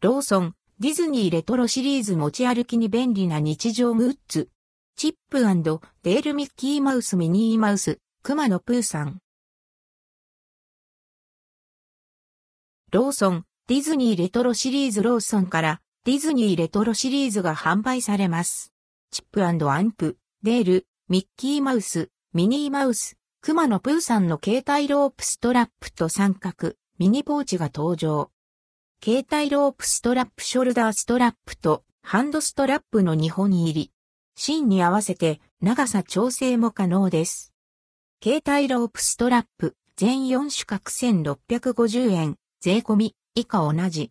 ローソン、ディズニーレトロシリーズ持ち歩きに便利な日常グッズ。チップデールミッキーマウスミニーマウス、クマのプーさん。ローソン、ディズニーレトロシリーズローソンからディズニーレトロシリーズが販売されます。チップアンプ、デール、ミッキーマウス、ミニーマウス、クマのプーさんの携帯ロープストラップと三角、ミニポーチが登場。携帯ロープストラップショルダーストラップとハンドストラップの2本入り。芯に合わせて長さ調整も可能です。携帯ロープストラップ全4種角1650円税込み以下同じ。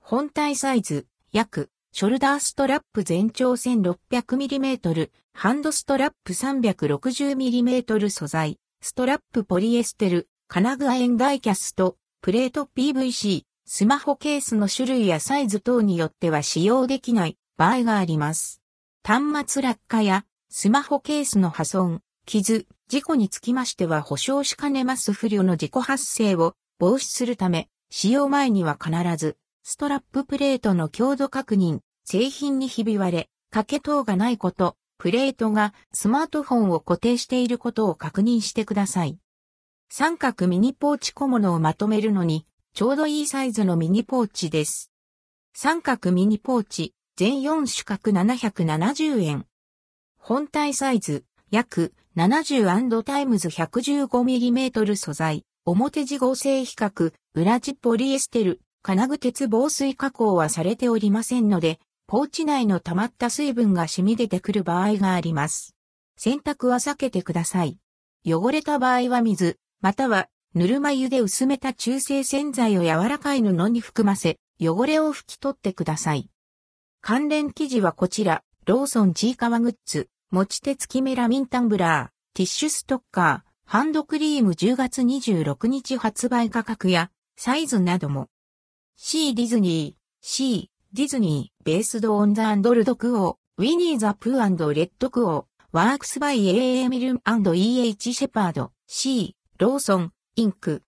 本体サイズ約ショルダーストラップ全長 1600mm ハンドストラップ 360mm 素材ストラップポリエステル金具亜鉛ダイキャストプレート PVC スマホケースの種類やサイズ等によっては使用できない場合があります。端末落下やスマホケースの破損、傷、事故につきましては保証しかねます不慮の事故発生を防止するため、使用前には必ず、ストラッププレートの強度確認、製品にひび割れ、掛け等がないこと、プレートがスマートフォンを固定していることを確認してください。三角ミニポーチ小物をまとめるのに、ちょうどいいサイズのミニポーチです。三角ミニポーチ、全4種角770円。本体サイズ、約 70& times 115mm 素材、表地合成皮革、裏地ポリエステル、金具鉄防水加工はされておりませんので、ポーチ内の溜まった水分が染み出てくる場合があります。洗濯は避けてください。汚れた場合は水、またはぬるま湯で薄めた中性洗剤を柔らかい布に含ませ、汚れを拭き取ってください。関連記事はこちら、ローソンちいかわグッズ、持ち手付きメラミンタンブラー、ティッシュストッカー、ハンドクリーム。10月26日発売価格や、サイズなども。C Disney、C Disney、based on the and ldquo、Winnie the Pooh rdquo、ワークスバイ AA ミルン &EH シェパード、C、ローソン、インク、